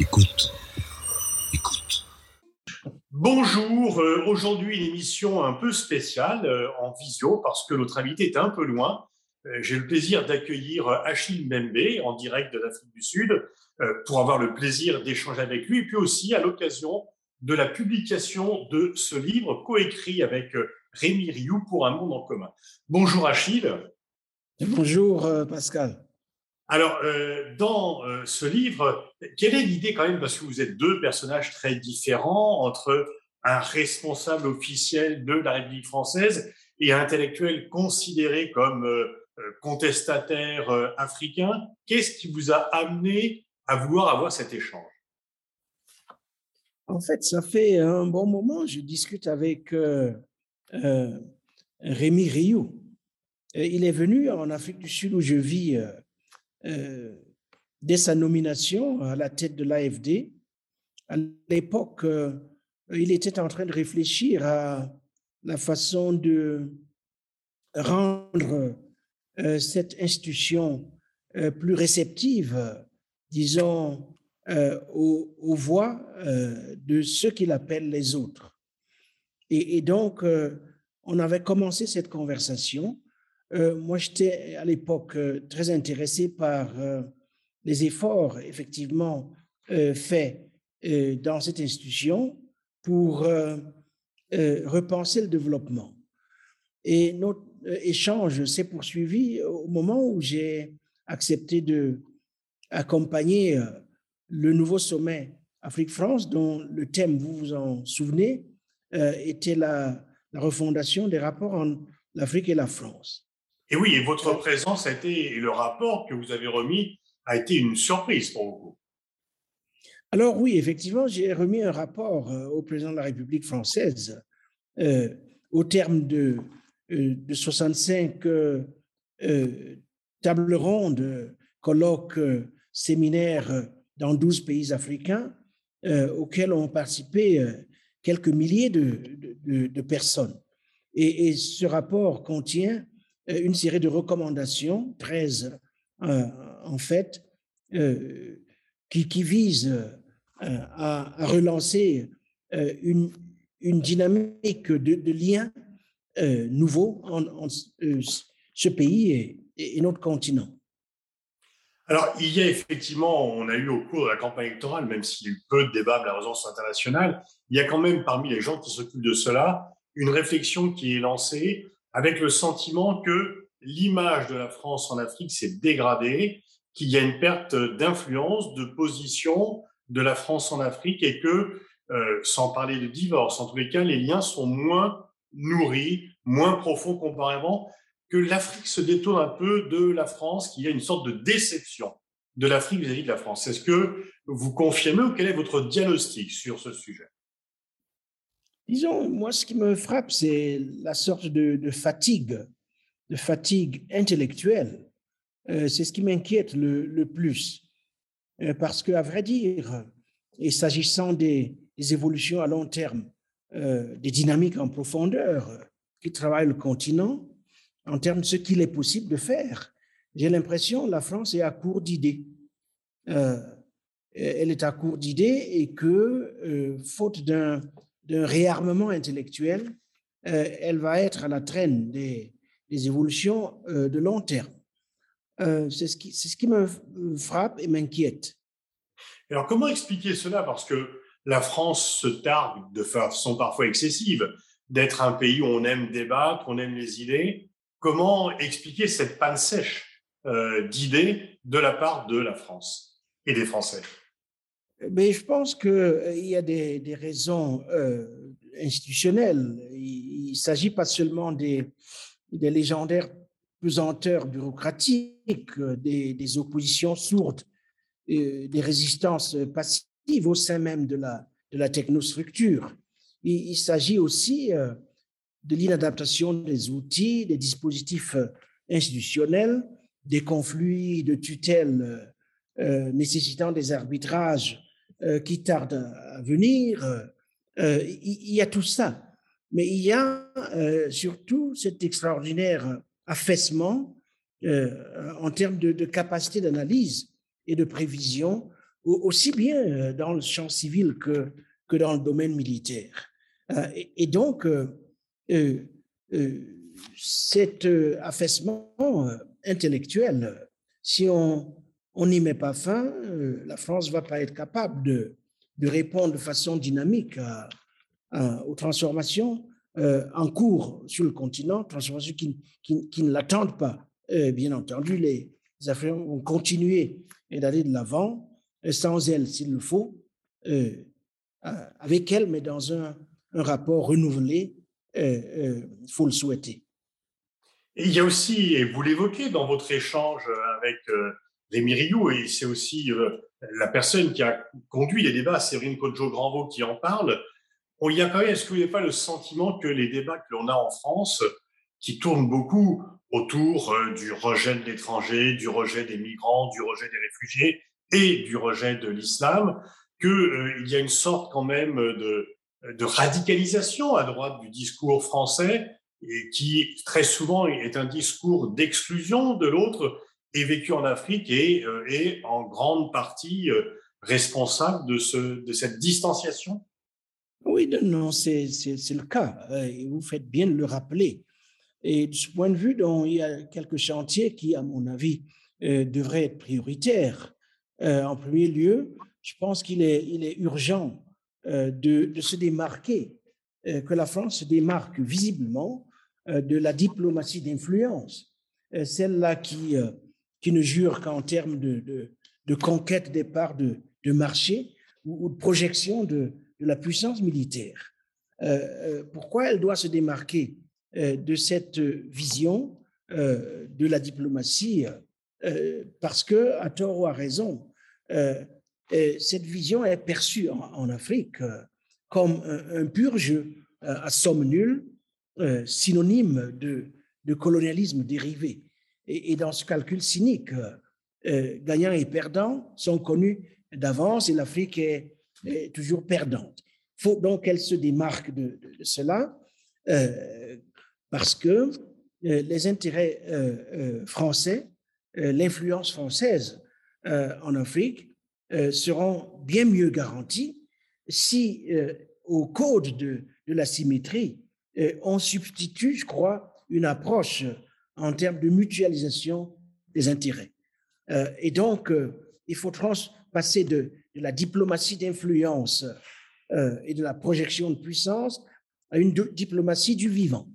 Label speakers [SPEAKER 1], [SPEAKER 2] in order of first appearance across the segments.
[SPEAKER 1] Écoute. Écoute.
[SPEAKER 2] Bonjour, euh, aujourd'hui une émission un peu spéciale euh, en visio parce que notre invité est un peu loin. Euh, J'ai le plaisir d'accueillir Achille Mbembe en direct de l'Afrique du Sud euh, pour avoir le plaisir d'échanger avec lui et puis aussi à l'occasion de la publication de ce livre coécrit avec Rémi Rioux pour un monde en commun. Bonjour Achille.
[SPEAKER 3] Bonjour Pascal.
[SPEAKER 2] Alors, euh, dans euh, ce livre, quelle est l'idée quand même, parce que vous êtes deux personnages très différents entre un responsable officiel de la République française et un intellectuel considéré comme euh, contestataire africain? Qu'est-ce qui vous a amené à vouloir avoir cet échange?
[SPEAKER 3] En fait, ça fait un bon moment, je discute avec Rémi Rioux. Il est venu en Afrique du Sud où je vis euh, dès sa nomination à la tête de l'AFD. À l'époque, euh, il était en train de réfléchir à la façon de rendre euh, cette institution plus réceptive, disons, aux, voix de ceux qu'il appelle les autres. Et, donc, on avait commencé cette conversation. Euh, moi, j'étais à l'époque euh, très intéressé par euh, les efforts effectivement faits dans cette institution pour repenser le développement. Et notre échange s'est poursuivi au moment où j'ai accepté de accompagner le nouveau sommet Afrique-France, dont le thème, vous vous en souvenez, était la refondation des rapports entre l'Afrique et la France.
[SPEAKER 2] Et oui, et votre présence a été, et le rapport que vous avez remis a été une surprise pour vous.
[SPEAKER 3] Alors oui, effectivement, j'ai remis un rapport euh, au président de la République française euh, au terme de, euh, de 65 euh, tables rondes, colloques, séminaires dans 12 pays africains auxquels ont participé quelques milliers de, de- personnes. Et, et ce rapport contient une série de recommandations, 13 euh, en fait, euh, qui, visent euh, à, relancer euh, une, dynamique de, de liens euh, nouveaux en, euh, ce pays et notre continent.
[SPEAKER 2] Alors, il y a effectivement, on a eu au cours de la campagne électorale, même s'il y a eu peu de débats de la résonance internationale, il y a quand même parmi les gens qui s'occupent de cela une réflexion qui est lancée avec le sentiment que l'image de la France en Afrique s'est dégradée, qu'il y a une perte d'influence, de position de la France en Afrique et que, euh, sans parler de divorce, en tous les cas, les liens sont moins nourris, moins profonds comparément que l'Afrique se détourne un peu de la France, qu'il y a une sorte de déception de l'Afrique vis-à-vis de la France. Est-ce que vous confirmez ou quel est votre diagnostic sur ce sujet?
[SPEAKER 3] Disons, moi, ce qui me frappe, c'est la sorte de, fatigue, de fatigue intellectuelle. Euh, c'est ce qui m'inquiète le, plus. Euh, parce qu'à vrai dire, et s'agissant des, évolutions à long terme, euh, des dynamiques en profondeur qui travaillent le continent, en termes de ce qu'il est possible de faire, j'ai l'impression que la France est à court d'idées. Elle est à court d'idées et que, faute d'un d'un réarmement intellectuel, euh, elle va être à la traîne des, évolutions euh, de long terme. Euh, c'est ce qui, me frappe et m'inquiète.
[SPEAKER 2] Alors, comment expliquer cela? Parce que la France se targue de façon parfois excessive d'être un pays où on aime débattre, on aime les idées. Comment expliquer cette panne sèche d'idées de la part de la France et des Français?
[SPEAKER 3] Mais je pense qu'il y a des, raisons euh, institutionnelles. Il ne s'agit pas seulement des, légendaires pesanteurs bureaucratiques, euh, des, oppositions sourdes, euh, des résistances passives au sein même de la, technostructure. Il, il s'agit aussi euh, de l'inadaptation des outils, des dispositifs euh, institutionnels, des conflits de tutelle euh, nécessitant des arbitrages euh, qui tardent à venir. Euh, il, il y a tout ça. Mais il y a euh, surtout cet extraordinaire affaissement euh, en termes de, de capacité d'analyse et de prévision aussi bien dans le champ civil que, que dans le domaine militaire. Et, donc, cet affaissement intellectuel, si on n'y met pas fin, la France ne va pas être capable de, de répondre de façon dynamique aux transformations euh, en cours sur le continent, transformations qui, qui, ne l'attendent pas. Euh, bien entendu, les, Africains vont continuer d'aller de l'avant, euh, sans elle s'il le faut, avec elle, mais dans un, un rapport renouvelé, il faut le souhaiter.
[SPEAKER 2] il y a aussi, et vous l'évoquez dans votre échange avec Rémi et c'est aussi la personne qui a conduit les débats, Séverine Kodjo-Granvaux, qui en parle, il y a quand même, est-ce que vous n'avez pas le sentiment que les débats que l'on a en France, qui tournent beaucoup autour euh, du rejet de l'étranger, du rejet des migrants, du rejet des réfugiés et du rejet de l'islam, qu'il euh, y a une sorte quand même de, de radicalisation à droite du discours français et qui très souvent est un discours d'exclusion de l'autre et vécu en Afrique et euh, est en grande partie responsable de, ce, de cette distanciation?
[SPEAKER 3] Oui, non, c'est le cas. Euh, vous faites bien de le rappeler. Et de ce point de vue, donc, il y a quelques chantiers qui, à mon avis, euh, devraient être prioritaires. Euh, en premier lieu, je pense qu'il est, il est urgent de, se démarquer, que la France se démarque visiblement de la diplomatie d'influence, celle-là qui, qui ne jure qu'en termes de, conquête des parts de, marché ou de projection de, la puissance militaire. Euh, euh, pourquoi elle doit se démarquer euh, de cette vision de la diplomatie Parce que, à tort ou à raison, cette vision est perçue en, Afrique comme un, pur jeu à somme nulle, synonyme de, colonialisme dérivé. Et, dans ce calcul cynique, gagnants et perdants sont connus d'avance et l'Afrique est toujours perdante. Il faut donc qu'elle se démarque de, cela euh, parce que euh, les intérêts euh, français, l'influence française en Afrique seront bien mieux garantis si au code de, de la symétrie, on substitue, je crois, une approche en termes de mutualisation des intérêts. et donc, il faut passer de la diplomatie d'influence euh, et de la projection de puissance à une diplomatie du vivant.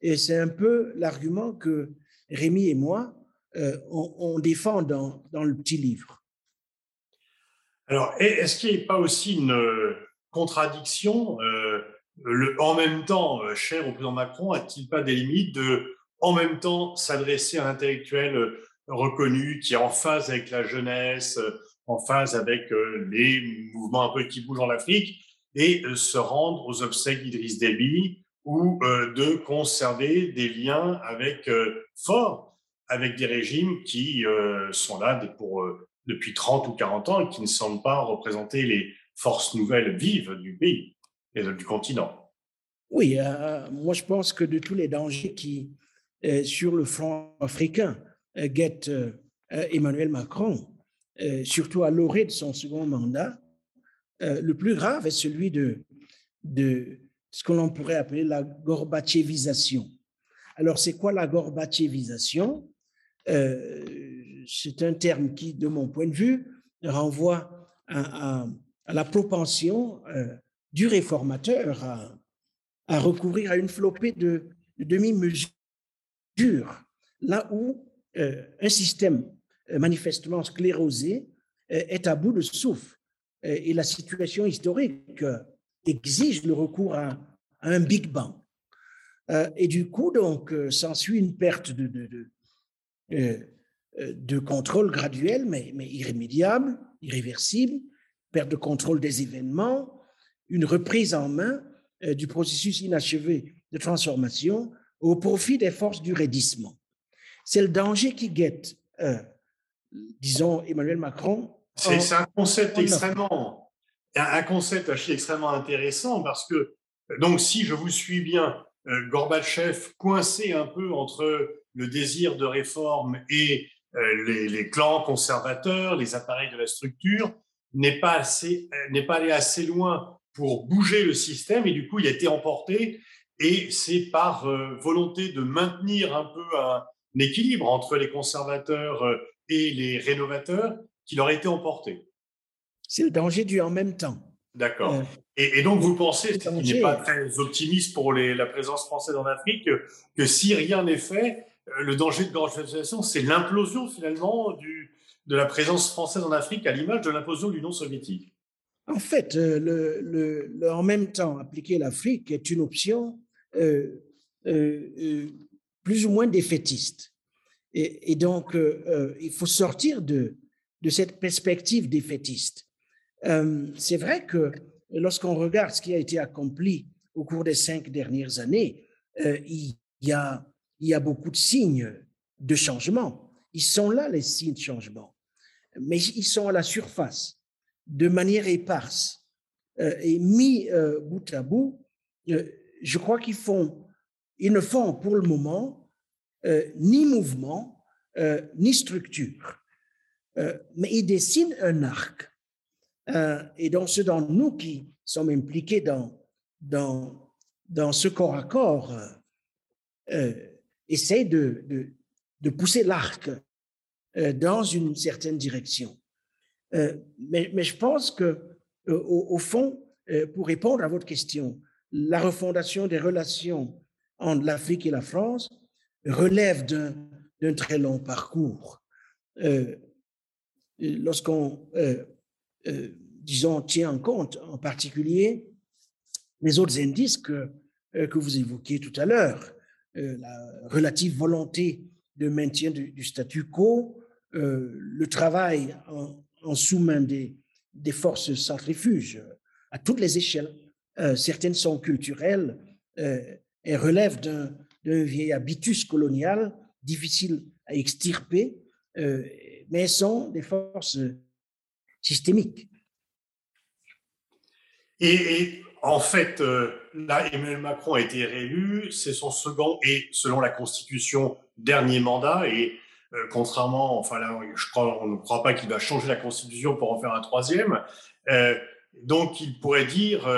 [SPEAKER 3] Et c'est un peu l'argument que Rémi et moi, euh, on, défend dans, dans, le petit livre.
[SPEAKER 2] Alors, est-ce qu'il n'y a pas aussi une euh, contradiction En même temps, cher au président Macron, a-t-il pas des limites de, en même temps, s'adresser à un intellectuel reconnu qui est en phase avec la jeunesse, en phase avec euh, les mouvements un peu qui bougent en Afrique et euh, se rendre aux obsèques d'Idriss Déby ou euh, de conserver des liens avec forts avec des régimes qui sont là pour, depuis 30 ou 40 ans et qui ne semblent pas représenter les forces nouvelles vives du pays et du continent.
[SPEAKER 3] Oui, moi je pense que de tous les dangers qui, sur le front africain, guettent Emmanuel Macron, euh, surtout à l'orée de son second mandat, euh, le plus grave est celui de, de ce que l'on pourrait appeler la Gorbatchevisation. Alors, c'est quoi la Gorbatchevisation? Euh, C'est un terme qui, de mon point de vue, renvoie à, la propension du réformateur à, à, recourir à une flopée de, de demi-mesures, là où un système euh, manifestement sclérosé euh, est à bout de souffle. Euh, et la situation historique exige le recours à, un Big Bang. Et du coup, donc, s'ensuit une perte de, de, contrôle graduel, mais irrémédiable, irréversible, perte de contrôle des événements, une reprise en main du processus inachevé de transformation au profit des forces du raidissement. C'est le danger qui guette disons, Emmanuel Macron.
[SPEAKER 2] C'est un concept extrêmement, un concept extrêmement intéressant parce que, donc, si je vous suis bien, euh, Gorbatchev coincé un peu entre le désir de réforme et euh, les, clans conservateurs, les appareils de la structure, n'est pas, assez, n'est pas allé assez loin pour bouger le système et du coup, il a été emporté. Et c'est par volonté de maintenir un peu un, équilibre entre les conservateurs et les rénovateurs qu'il aurait été emporté.
[SPEAKER 3] C'est le danger du en même temps.
[SPEAKER 2] D'accord. Euh, et, donc, vous pensez, qu'il n'est pas très optimiste pour la présence française en Afrique, que, si rien n'est fait, euh, le danger de grande c'est l'implosion finalement du, de la présence française en Afrique à l'image de l'implosion de l'Union soviétique?
[SPEAKER 3] En fait, euh, en même temps appliquer l'Afrique est une option plus ou moins défaitiste. Et, donc, il faut sortir de, cette perspective défaitiste. Euh, c'est vrai que lorsqu'on regarde ce qui a été accompli au cours des cinq dernières années, euh, il y a beaucoup de signes de changement. Ils sont là, les signes de changement, mais ils sont à la surface, de manière éparse. Euh, et mis bout à bout, je crois qu'ils font, ils ne font pour le moment ni mouvement, ni structure, mais ils dessinent un arc euh, et donc, ceux d'entre nous qui sommes impliqués dans, dans, dans ce corps à corps euh, euh essayent de, de, de pousser l'arc euh, dans une certaine direction. Mais, mais, je pense que, au, au, fond, pour répondre à votre question, la refondation des relations entre l'Afrique et la France relève d'un très long parcours. Lorsqu'on euh, disons, tient en compte en particulier les autres indices que, euh, que vous évoquiez tout à l'heure, euh, la relative volonté de maintien du, statu quo, le travail en, sous-main des, forces centrifuges à toutes les échelles. certaines sont culturelles et relèvent d'un vieil habitus colonial difficile à extirper, mais sont des forces systémique.
[SPEAKER 2] Et, en fait, euh, là, Emmanuel Macron a été réélu, c'est son second et, selon la Constitution, dernier mandat. Euh, contrairement, enfin là, je crois, on ne croit pas qu'il va changer la Constitution pour en faire un troisième. Euh, donc, il pourrait dire,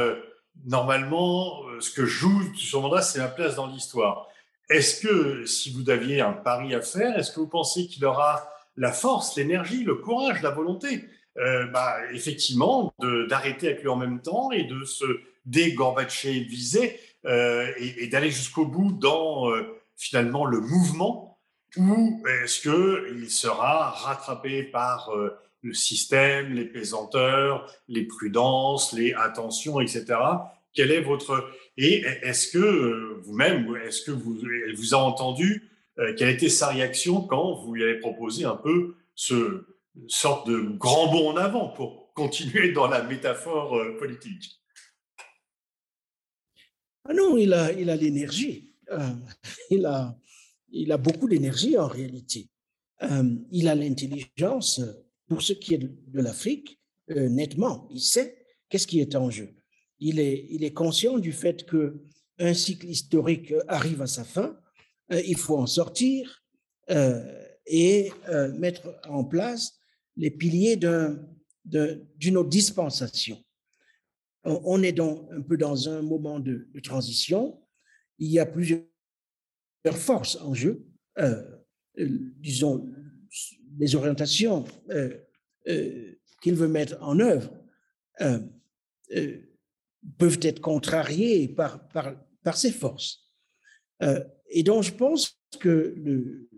[SPEAKER 2] normalement, ce que joue son mandat, c'est la place dans l'histoire. Est-ce que, si vous aviez un pari à faire, est-ce que vous pensez qu'il aura la force, l'énergie, le courage, la volonté euh, bah, effectivement, d'arrêter avec lui en même temps et de se dégorbacher euh, et, et d'aller jusqu'au bout dans euh, finalement le mouvement ou est-ce qu'il sera rattrapé par euh, le système, les pesanteurs, les prudences, les attentions, etc. Quel est votre et est-ce que vous-même, est-ce que vous elle vous a entendu Quelle a été sa réaction quand vous lui avez proposé un peu ce sorte de grand bond en avant pour continuer dans la métaphore euh, politique?
[SPEAKER 3] Ah non, il a, il a l'énergie. Euh, il, a, il a beaucoup d'énergie en réalité. Euh, il a l'intelligence pour ce qui est de, l'Afrique, nettement. Il sait qu'est-ce qui est en jeu. Il est, conscient du fait que un cycle historique arrive à sa fin. il faut en sortir et mettre en place les piliers d'une autre dispensation. On est donc un peu dans un moment de, transition. Il y a plusieurs forces en jeu. Euh, euh, disons, les orientations euh, qu'il veut mettre en œuvre peuvent être contrariées par, par, ces forces. et donc, je pense que le,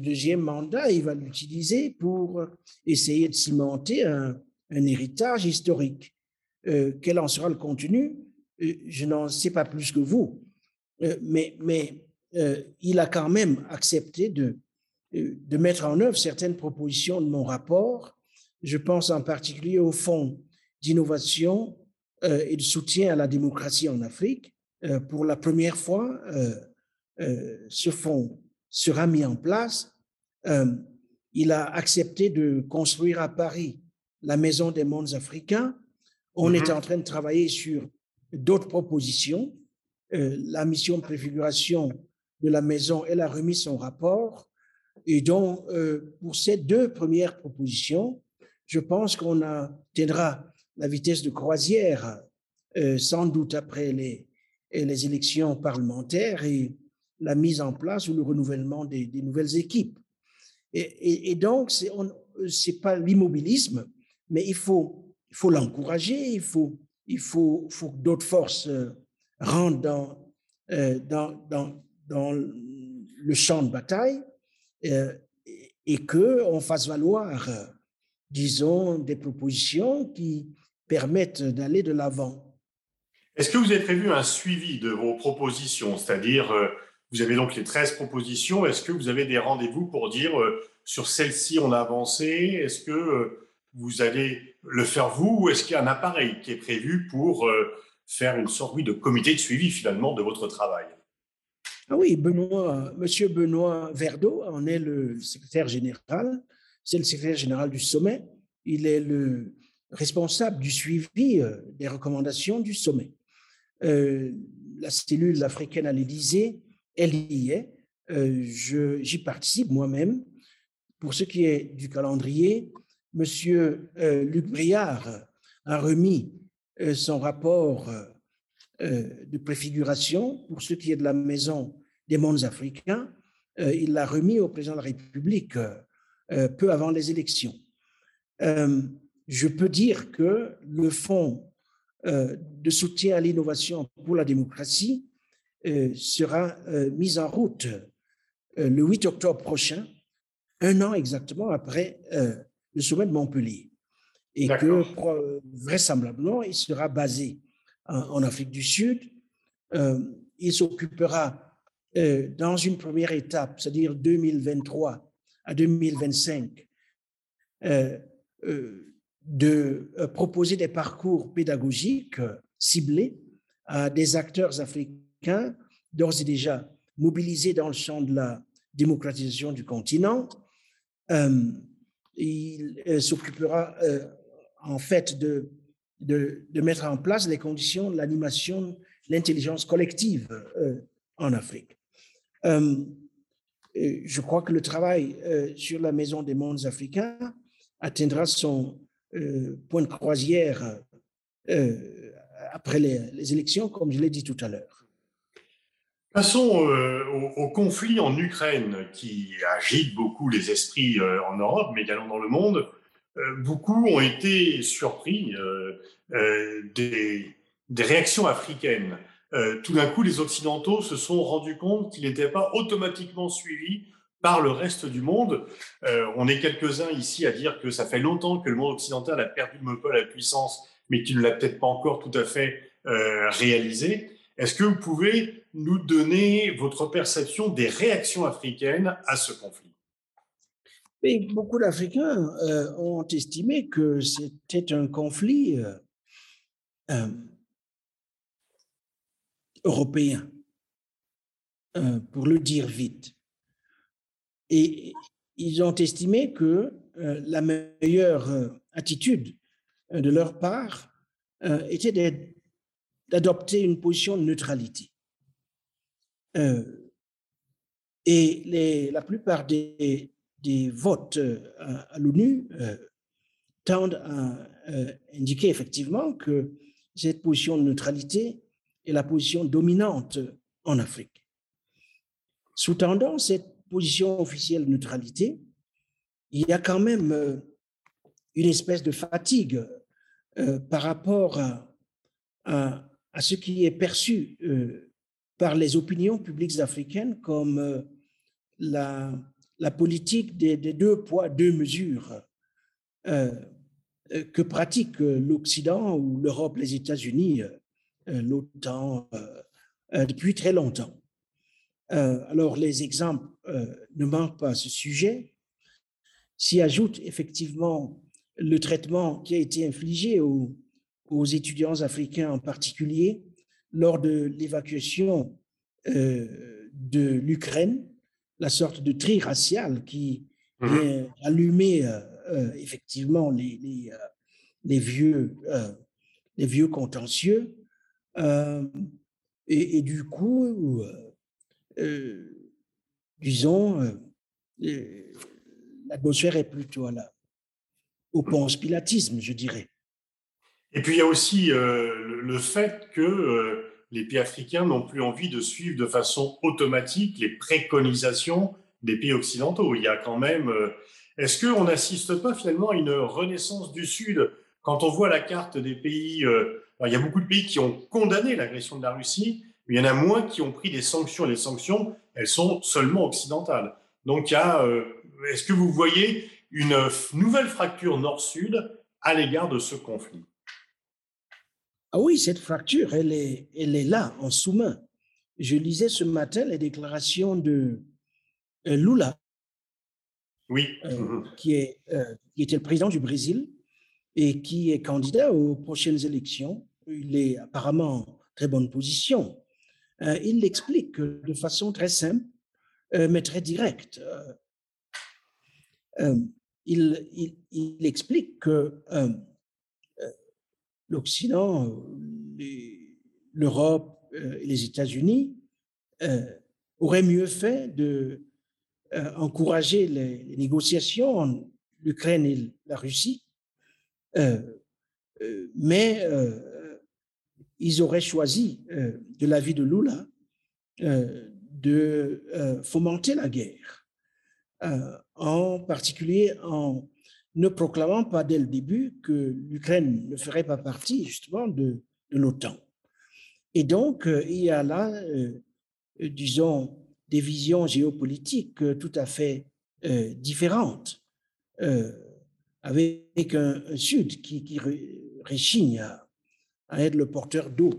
[SPEAKER 3] deuxième mandat, il va l'utiliser pour essayer de cimenter un, héritage historique. Quel en sera le contenu Je n'en sais pas plus que vous, mais, mais il a quand même accepté de, de mettre en œuvre certaines propositions de mon rapport. Je pense en particulier au fonds d'innovation et de soutien à la démocratie en Afrique. pour la première fois, ce fonds sera mis en place. Euh, il a accepté de construire à Paris la Maison des mondes africains. On est mm-hmm. en train de travailler sur d'autres propositions. Euh, la mission de préfiguration de la maison, elle a remis son rapport. Et donc, euh, pour ces deux premières propositions, je pense qu'on atteindra la vitesse de croisière sans doute après les, les élections parlementaires et la mise en place ou le renouvellement des, nouvelles équipes. Et, donc, ce n'est pas l'immobilisme, mais il faut, il faut l'encourager, il faut, il faut, faut que d'autres forces euh, rentrent euh, dans, dans, dans, le champ de bataille euh, et qu'on fasse valoir, disons, des propositions qui permettent d'aller de l'avant.
[SPEAKER 2] Est-ce que vous avez prévu un suivi de vos propositions? C'est-à-dire, vous avez donc les 13 propositions. Est-ce que vous avez des rendez-vous pour dire euh, sur celle-ci on a avancé? Est-ce que euh, vous allez le faire vous ou est-ce qu'il y a un appareil qui est prévu pour euh, faire une sorte de comité de suivi finalement de votre travail?
[SPEAKER 3] Ah Oui, Benoît, Monsieur Benoît Verdeau en est le secrétaire général. C'est le secrétaire général du sommet. Il est le responsable du suivi des recommandations du sommet. la cellule africaine à l'Élysée elle y est. Euh, j'y participe moi-même. Pour ce qui est du calendrier, Monsieur euh, Luc Briard a remis euh, son rapport de préfiguration pour ce qui est de la Maison des mondes africains. il l'a remis au président de la République peu avant les élections. je peux dire que le fonds de soutien à l'innovation pour la démocratie euh, sera euh, mise en route euh, le 8 octobre prochain, un an exactement après le sommet de Montpellier. Et que vraisemblablement, il sera basé en, Afrique du Sud. il s'occupera dans une première étape, c'est-à-dire 2023 à 2025, de proposer des parcours pédagogiques ciblés à des acteurs africains d'ores et déjà mobilisé dans le champ de la démocratisation du continent. Euh, il euh, s'occupera euh, en fait de, de, mettre en place les conditions de l'animation l'intelligence collective en Afrique. je crois que le travail sur la Maison des mondes africains atteindra son point de croisière après les, élections, comme je l'ai dit tout à l'heure.
[SPEAKER 2] Passons euh, au, conflit en Ukraine qui agite beaucoup les esprits euh, en Europe, mais également dans le monde. Euh, beaucoup ont été surpris des, des, réactions africaines. tout d'un coup, les Occidentaux se sont rendus compte qu'ils n'étaient pas automatiquement suivis par le reste du monde. on est quelques-uns ici à dire que ça fait longtemps que le monde occidental a perdu le monopole à la puissance, mais qu'il ne l'a peut-être pas encore tout à fait réalisé. Est-ce que vous pouvez nous donner votre perception des réactions africaines à ce conflit?
[SPEAKER 3] Beaucoup d'Africains euh, ont estimé que c'était un conflit euh, euh, européen, pour le dire vite. Et ils ont estimé que la meilleure attitude de leur part était d'adopter une position de neutralité. Et la plupart des, des votes euh, à, l'ONU euh, tendent à indiquer effectivement que cette position de neutralité est la position dominante en Afrique. Sous-tendant cette position officielle de neutralité, il y a quand même une espèce de fatigue par rapport à, ce qui est perçu par les opinions publiques africaines comme euh, la, la politique des, deux poids, deux mesures euh, euh, que pratique l'Occident ou l'Europe, les États-Unis, l'OTAN, depuis très longtemps. alors, les exemples ne manquent pas à ce sujet. S'y ajoute effectivement le traitement qui a été infligé aux, étudiants africains en particulier, lors de l'évacuation euh, de l'Ukraine, la sorte de tri racial qui mmh. vient allumer euh, euh, effectivement les, les, les vieux, les vieux contentieux. Et, du coup, disons, l'atmosphère est plutôt à la, au ponce-pilatisme, je dirais.
[SPEAKER 2] Et puis il y a aussi le fait que les pays africains n'ont plus envie de suivre de façon automatique les préconisations des pays occidentaux. Il y a quand même. Est-ce qu'on n'assiste pas finalement à une renaissance du Sud? Quand on voit la carte des pays il y a beaucoup de pays qui ont condamné l'agression de la Russie, mais il y en a moins qui ont pris des sanctions. Les sanctions, elles sont seulement occidentales. Donc, euh, est-ce que vous voyez une nouvelle fracture nord-sud à l'égard de ce conflit?
[SPEAKER 3] Ah oui, cette fracture, elle est, elle est là, en sous-main. Je lisais ce matin les déclarations de euh, Lula,
[SPEAKER 2] oui.
[SPEAKER 3] Euh, mhm. qui, est, qui était le président du Brésil, et qui est candidat aux prochaines élections. Il est apparemment en très bonne position. Euh, il l'explique de façon très simple, euh, mais très directe. Euh, il, il, il, explique que l'Occident, l'Europe et les États-Unis auraient mieux fait de encourager les, négociations entre l'Ukraine et la Russie. Euh, euh, mais euh, ils auraient choisi, de l'avis de Lula, de fomenter la guerre, en particulier en ne proclamant pas dès le début que l'Ukraine ne ferait pas partie justement de, de l'OTAN. Et donc, il y a là, disons, des visions géopolitiques tout à fait différentes avec un, Sud qui, qui réchigne à, être le porteur d'eau,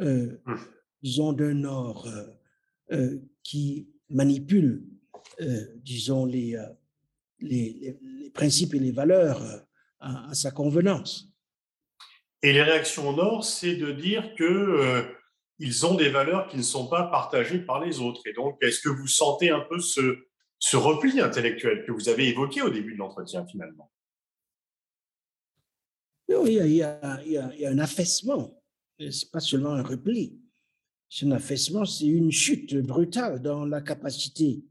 [SPEAKER 3] euh, hum. disons, d'un Nord euh, euh, qui manipule, disons, les, les, les, principes et les valeurs à, sa convenance.
[SPEAKER 2] Et les réactions au Nord, c'est de dire que ils ont des valeurs qui ne sont pas partagées par les autres. Et donc, est-ce que vous sentez un peu ce, ce repli intellectuel que vous avez évoqué au début de l'entretien, finalement?
[SPEAKER 3] Il y a, il y a, un affaissement. Ce n'est pas seulement un repli. C'est un affaissement, c'est une chute brutale dans la capacité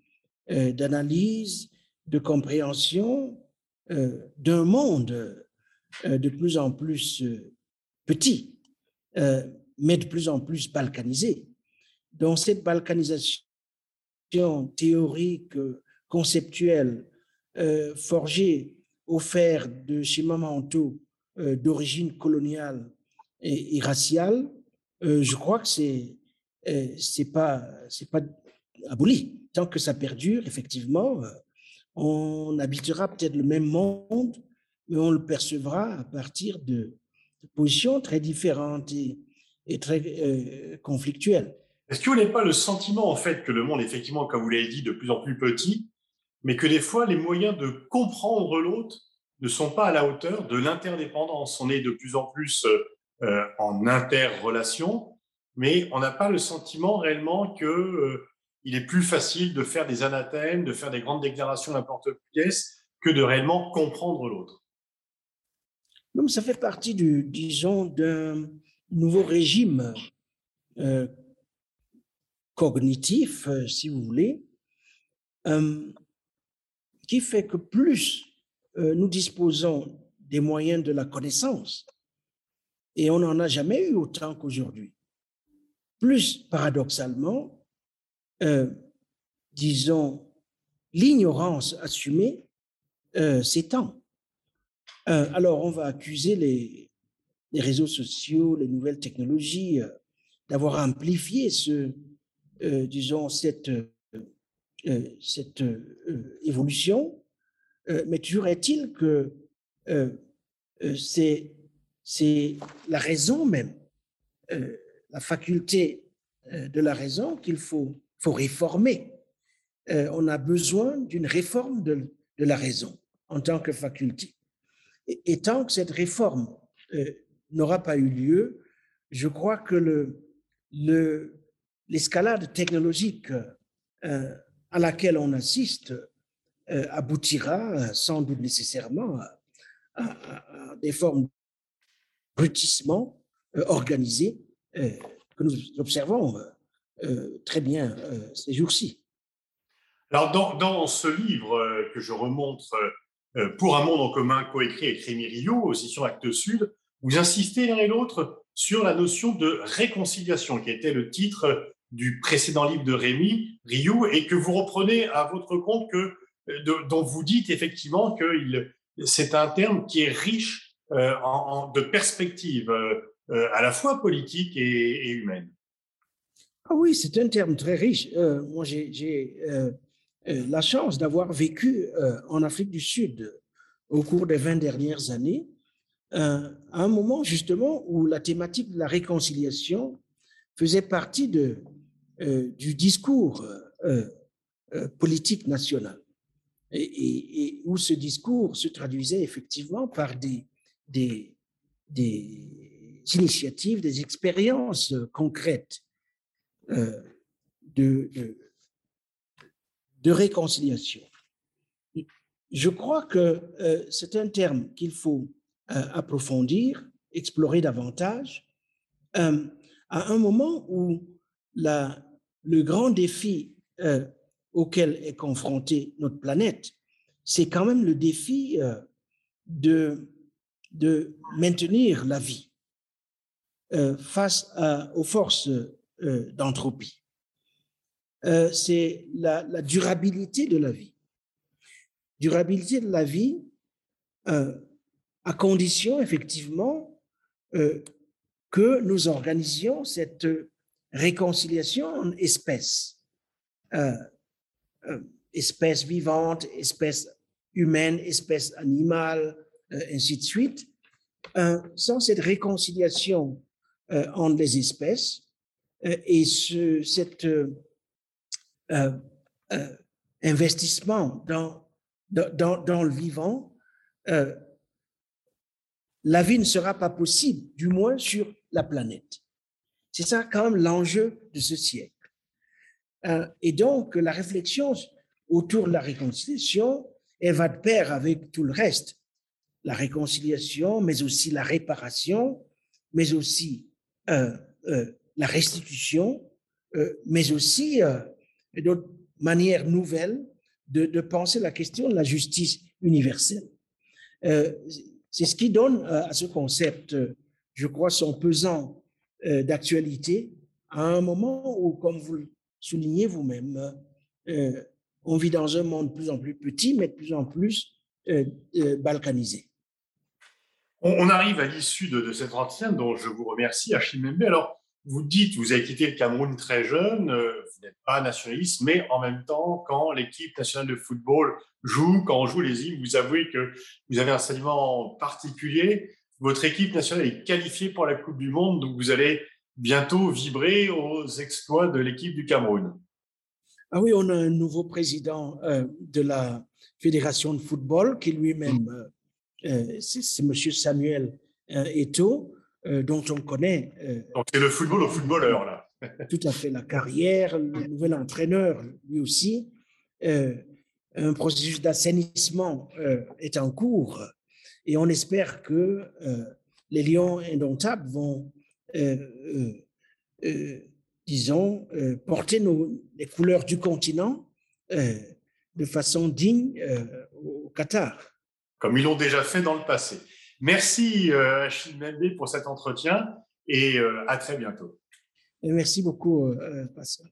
[SPEAKER 3] euh, d'analyse, de compréhension euh, d'un monde euh, de plus en plus petit, mais de plus en plus balkanisé. Dans cette balkanisation théorique, conceptuelle, forgée au fer de euh, d'origine coloniale et, raciale, euh, je crois que c'est euh, c'est pas c'est pas aboli. Tant que ça perdure, effectivement, on habitera peut-être le même monde, mais on le percevra à partir de, positions très différentes et, très conflictuelles.
[SPEAKER 2] Est-ce que vous n'avez pas le sentiment, en fait, que le monde, effectivement, comme vous l'avez dit, de plus en plus petit, mais que des fois, les moyens de comprendre l'autre ne sont pas à la hauteur de l'interdépendance? On est de plus en plus euh, euh, en interrelation, mais on n'a pas le sentiment réellement que euh, il est plus facile de faire des anathèmes, de faire des grandes déclarations n'importe pièce, que de réellement comprendre l'autre.
[SPEAKER 3] Non, ça fait partie du, disons, d'un nouveau régime cognitif, si vous voulez, qui fait que plus euh, nous disposons des moyens de la connaissance et on n'en a jamais eu autant qu'aujourd'hui. Plus paradoxalement, euh, disons, l'ignorance assumée euh, s'étend. Euh, alors, on va accuser les, réseaux sociaux, les nouvelles technologies d'avoir amplifié ce, disons, cette, cette évolution mais toujours est-il que c'est la raison même, la faculté de la raison qu'il faut, faut réformer. on a besoin d'une réforme de, de, la raison en tant que faculté. Et, tant que cette réforme n'aura pas eu lieu, je crois que le, le, l'escalade technologique à laquelle on assiste euh, aboutira euh, sans doute nécessairement à, des formes brutissement euh, organisées que nous observons très bien ces jours-ci.
[SPEAKER 2] Alors, dans, ce livre que je remonte pour un monde en commun coécrit avec Rémi Rio, aux éditions Actes Sud, vous insistez l'un et l'autre sur la notion de réconciliation, qui était le titre du précédent livre de Rémi Rio, et que vous reprenez à votre compte, que, dont vous dites effectivement que c'est un terme qui est riche en, de perspectives à la fois politiques et humaines.
[SPEAKER 3] Ah oui, c'est un terme très riche. Euh, moi, j'ai euh, euh, la chance d'avoir vécu en Afrique du Sud au cours des 20 dernières années, à un moment justement où la thématique de la réconciliation faisait partie de, du discours politique national. Et, où ce discours se traduisait effectivement par des, des, des initiatives, des expériences concrètes euh, de, de, réconciliation. Je crois que euh, c'est un terme qu'il faut euh, approfondir, explorer davantage, à un moment où la, le grand défi auquel est confrontée notre planète, c'est quand même le défi de, de maintenir la vie face aux forces euh, d'entropie. Euh, c'est la, durabilité de la vie. Durabilité de la vie euh, à condition effectivement que nous organisions cette réconciliation en espèces, espèces vivantes, espèces humaines, espèces animales, ainsi de suite. sans cette réconciliation entre les espèces, euh, et ce, cet euh, euh, investissement dans, dans, dans, le vivant, la vie ne sera pas possible, du moins sur la planète. C'est ça quand même l'enjeu de ce siècle. et donc, la réflexion autour de la réconciliation, elle va de pair avec tout le reste. La réconciliation, mais aussi la réparation, mais aussi euh, la restitution, euh, mais aussi euh, d'autres manières nouvelles de, penser la question de la justice universelle. Euh, c'est ce qui donne à ce concept, je crois, son pesant d'actualité à un moment où, comme vous le soulignez vous-même, on vit dans un monde de plus en plus petit, mais de plus en plus balkanisé.
[SPEAKER 2] On, arrive à l'issue de, de, cet entretien dont je vous remercie, Achille Membe. Alors, vous dites, vous avez quitté le Cameroun très jeune, euh, vous n'êtes pas nationaliste, mais en même temps, quand l'équipe nationale de football joue, quand on joue les îles, vous avouez que vous avez un sentiment particulier. Votre équipe nationale est qualifiée pour la Coupe du Monde, donc vous allez bientôt vibrer aux exploits de l'équipe du Cameroun.
[SPEAKER 3] Ah oui, on a un nouveau président euh, de la Fédération de football qui lui-même, euh, c'est M. Samuel Eto. Euh, dont on connaît.
[SPEAKER 2] Euh, Donc c'est le football au footballeur, là.
[SPEAKER 3] tout à fait, la carrière, le nouvel entraîneur, lui aussi. Euh, un processus d'assainissement est en cours et on espère que les Lions indomptables vont, disons, porter nos, les couleurs du continent de façon digne au Qatar.
[SPEAKER 2] Comme ils l'ont déjà fait dans le passé. Merci euh, Achille pour cet entretien et euh, à très bientôt.
[SPEAKER 3] merci beaucoup, euh, Pascal.